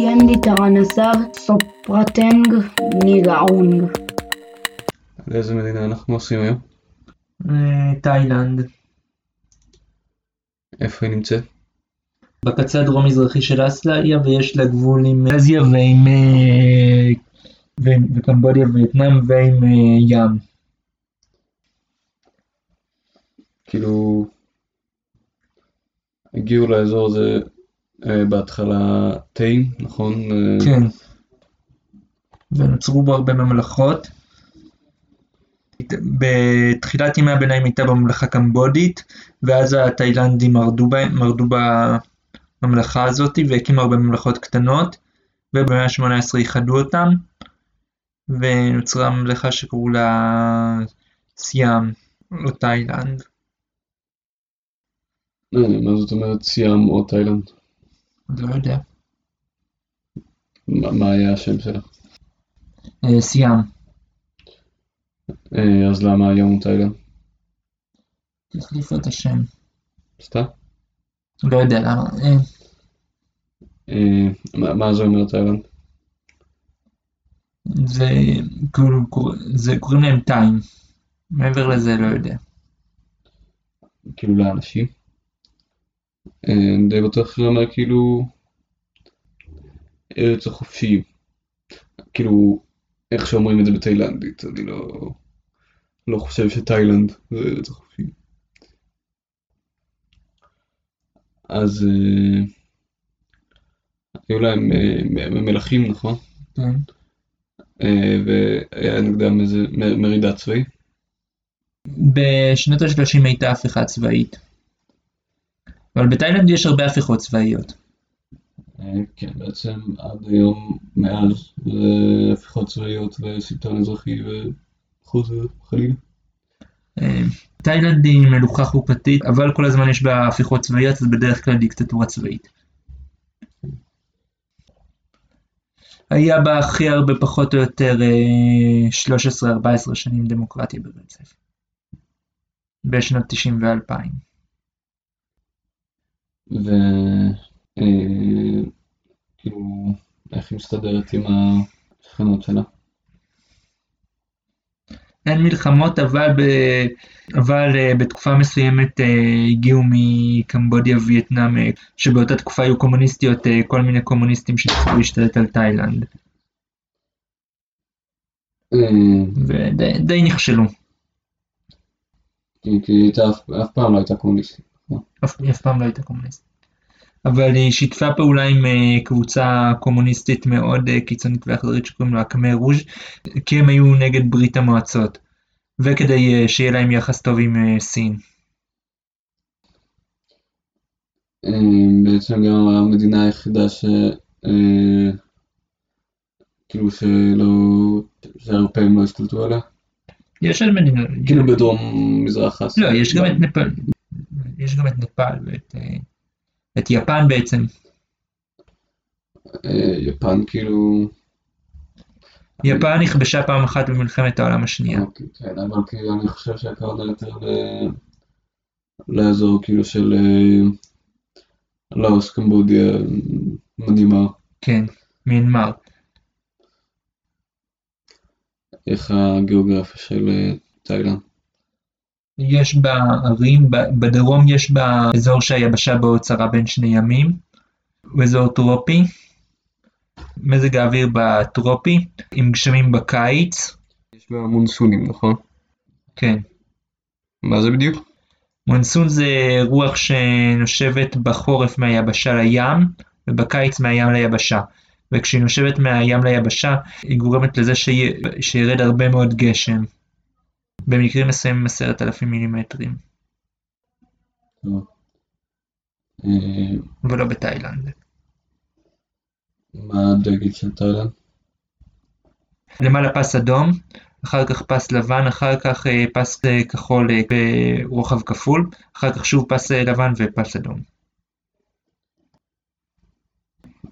Yendi Taranasar Soprateng Nigaung. לאיזה מדינה אנחנו עושים היום? אה, תאילנד. איפה היא נמצאת? בקצה הדרום-מזרחי של אסיה ויש לה גבול עם אסיה ועם אה, ו- וקמבודיה ווייטנאם ועם אה, ים. כאילו, הגיעו לאזור הזה אה, בהתחלה תאים, נכון? אה, כן. ונוצרו בו הרבה ממלכות. בתחילת ימי הביניים הייתה בממלכה קמבודית, ואז התאילנדים מרדו, בהם, מרדו בממלכה הזאת והקימו הרבה ממלכות קטנות, ובמאה ה-18 איחדו אותם, ונוצרה ממלכה שקראו לה סיאם, או תאילנד. אה, מה זאת אומרת סיאם או תאילנד? לא יודע. מה היה השם שלה? אה, סיאם. אה, אז למה היום הוא תאילנד? החליפו את השם. סתם? לא יודע למה. אה, מה- זה אומר תאילנד? זה כאילו, קוראים להם טיים. מעבר לזה לא יודע. כאילו לאנשים? אה, די בטוח אומר כאילו ארץ החופשיים. כאילו, איך שאומרים את זה בתאילנדית, אני לא, לא חושב שתאילנד זה ארץ החופשיים. אז אה, היו להם אה, מלכים, נכון? כן. והיה נגדם איזה מרידה צבאית. בשנות ה-30 הייתה הפיכה צבאית. אבל בתאילנד יש הרבה הפיכות צבאיות. אה, כן, בעצם עד היום מאז זה הפיכות צבאיות וסרטון אזרחי וחוזר חלילה. אה, תאילנד היא מלוכה חוקתית, אבל כל הזמן יש בה הפיכות צבאיות, אז בדרך כלל דיקטטורה צבאית. היה בה הכי הרבה פחות או יותר אה, 13-14 שנים דמוקרטיה ברצף. בשנות 90 ו-2000. ו... אה, כאילו, איך היא מסתדרת עם השכנות שלה? אין מלחמות, אבל, ב... אבל אה, בתקופה מסוימת אה, הגיעו מקמבודיה ווייטנאם, שבאותה תקופה היו קומוניסטיות, כל מיני קומוניסטים שצריכו להשתלט על תאילנד, ודי נכשלו. כי היא אף פעם לא הייתה קומוניסטית. אף, היא אף פעם לא הייתה קומוניסטית. אבל היא שיתפה פעולה עם אה, קבוצה קומוניסטית מאוד אה, קיצונית ואכזרית שקוראים לה הקמר רוז' כי הם היו נגד ברית המועצות וכדי אה, שיהיה להם יחס טוב עם סין. אה, בעצם גם המדינה היחידה ש... כאילו שלא... שהאירופאים לא השתלטו עליה. יש עוד מדינות, כאילו בדרום מזרח אסיה. לא, יש גם את נפאל, יש גם את נפאל ואת אה, את יפן בעצם. אה, יפן כאילו... יפן נכבשה פעם אחת במלחמת העולם השנייה. אוקיי, כן, אבל כאילו אני חושב שהכוונה יותר לאזור כאילו של אה, לאוס, קמבודיה, מדהימה, כן, מיינמר. איך הגיאוגרפיה של תאילנד. יש בה ערים, ב- בדרום יש בה אזור שהיבשה בו צרה בין שני ימים, הוא אזור טרופי, מזג האוויר בטרופי, עם גשמים בקיץ, יש בה מונסונים, נכון? כן. מה זה בדיוק? מונסון זה רוח שנושבת בחורף מהיבשה לים, ובקיץ מהים ליבשה. וכשהיא נושבת מהים ליבשה, היא גורמת לזה שי- שירד הרבה מאוד גשם. במקרים מסוימים עשרת אלפים מילימטרים, אה, ולא בתאילנד. מה הדגל של תאילנד? למעלה פס אדום, אחר כך פס לבן, אחר כך אה, פס אה, כחול אה, ברוחב כפול, אחר כך שוב פס אה, לבן ופס אדום.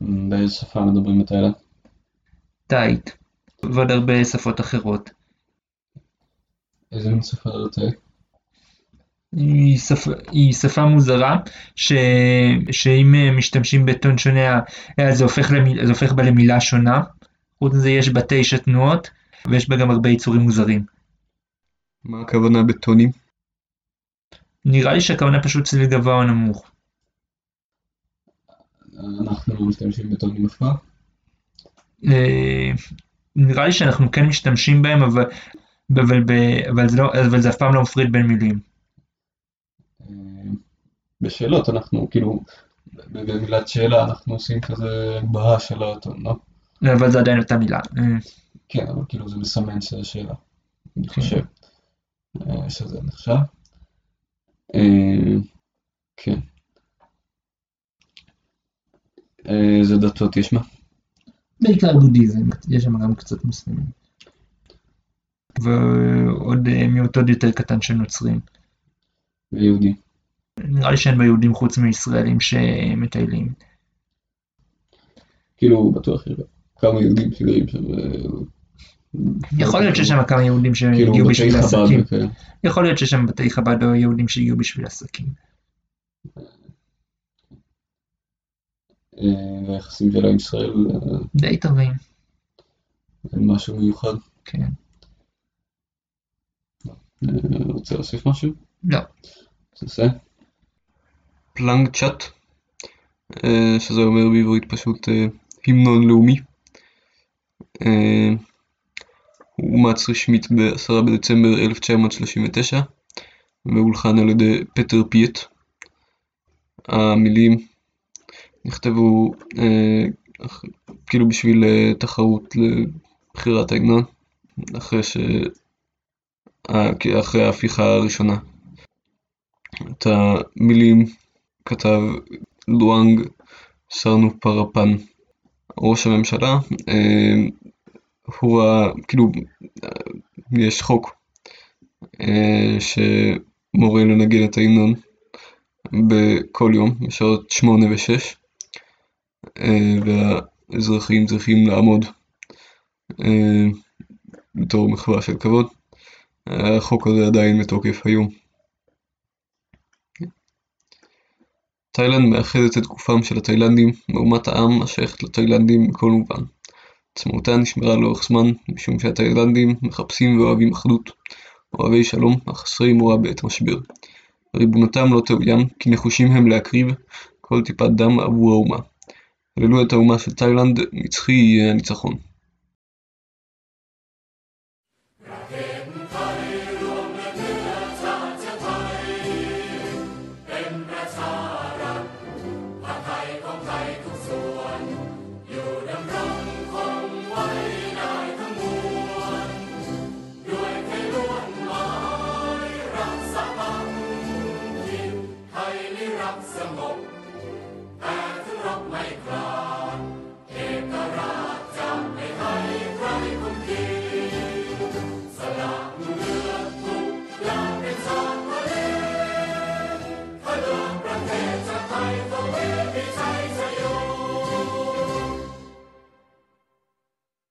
באיזה שפה מדברים בתאילנד? תאית, ועוד הרבה שפות אחרות. איזה מין שפה זאת? היא שפה, היא שפה מוזרה, ש, שאם משתמשים בטון שונה, זה הופך, למיל, זה הופך בה למילה שונה. חוץ מזה יש בה תשע תנועות, ויש בה גם הרבה יצורים מוזרים. מה הכוונה בטונים? נראה לי שהכוונה פשוט צליל גבוה או נמוך. אנחנו לא משתמשים בטונים אף פעם? אה, נראה לי שאנחנו כן משתמשים בהם, אבל, אבל, אבל, זה, לא, אבל זה אף פעם לא מפריד בין מילים. אה, בשאלות אנחנו כאילו, במילת שאלה אנחנו עושים כזה הגבהה של האטום, לא? אבל זה עדיין אותה מילה. אה. כן, אבל כאילו זה מסמן שזה שאלה. אני חושב שזה נחשב. כן. איזה דתות יש מה? בעיקר בודהיזם, יש שם גם קצת מוסלמים. ועוד מיעוט עוד יותר קטן של נוצרים. ויהודים. נראה לי שאין ביהודים חוץ מישראלים שמטיילים. כאילו, בטוח יש כמה יהודים שגרים שם. יכול להיות שיש שם כמה יהודים שהגיעו כאילו, בשביל עסקים. יכול להיות שיש שם בתי חב"ד או יהודים שהגיעו בשביל עסקים. והיחסים שלה עם ישראל. די טובים. משהו מיוחד. כן. רוצה להוסיף משהו? לא. תעשה. פלנג צ'אט, שזה אומר בעברית פשוט המנון לאומי. הוא אומץ רשמית ב-10 בדצמבר 1939 והולחן על ידי פטר פיאט. המילים נכתבו אה, כאילו בשביל אה, תחרות לבחירת ההמנון אחרי, ש... אה, אחרי ההפיכה הראשונה. את המילים כתב לואנג סרנו פרפן. ראש הממשלה אה, הוא ה... כאילו יש חוק אה, שמורה לנגן את ההמנון בכל יום בשעות שמונה ושש אה, והאזרחים צריכים לעמוד בתור מחווה של כבוד. החוק הזה עדיין בתוקף היום. תאילנד מאחדת את גופם של התאילנדים מאומת העם השייכת לתאילנדים בכל מובן. עצמאותה נשמרה לאורך זמן משום שהתאילנדים מחפשים ואוהבים אחדות, אוהבי שלום, החסרי מורא בעת משבר. ריבונותם לא תאוים, כי נחושים הם להקריב כל טיפת דם עבור האומה. הללו את האומה של תאילנד, נצחי יהיה הניצחון.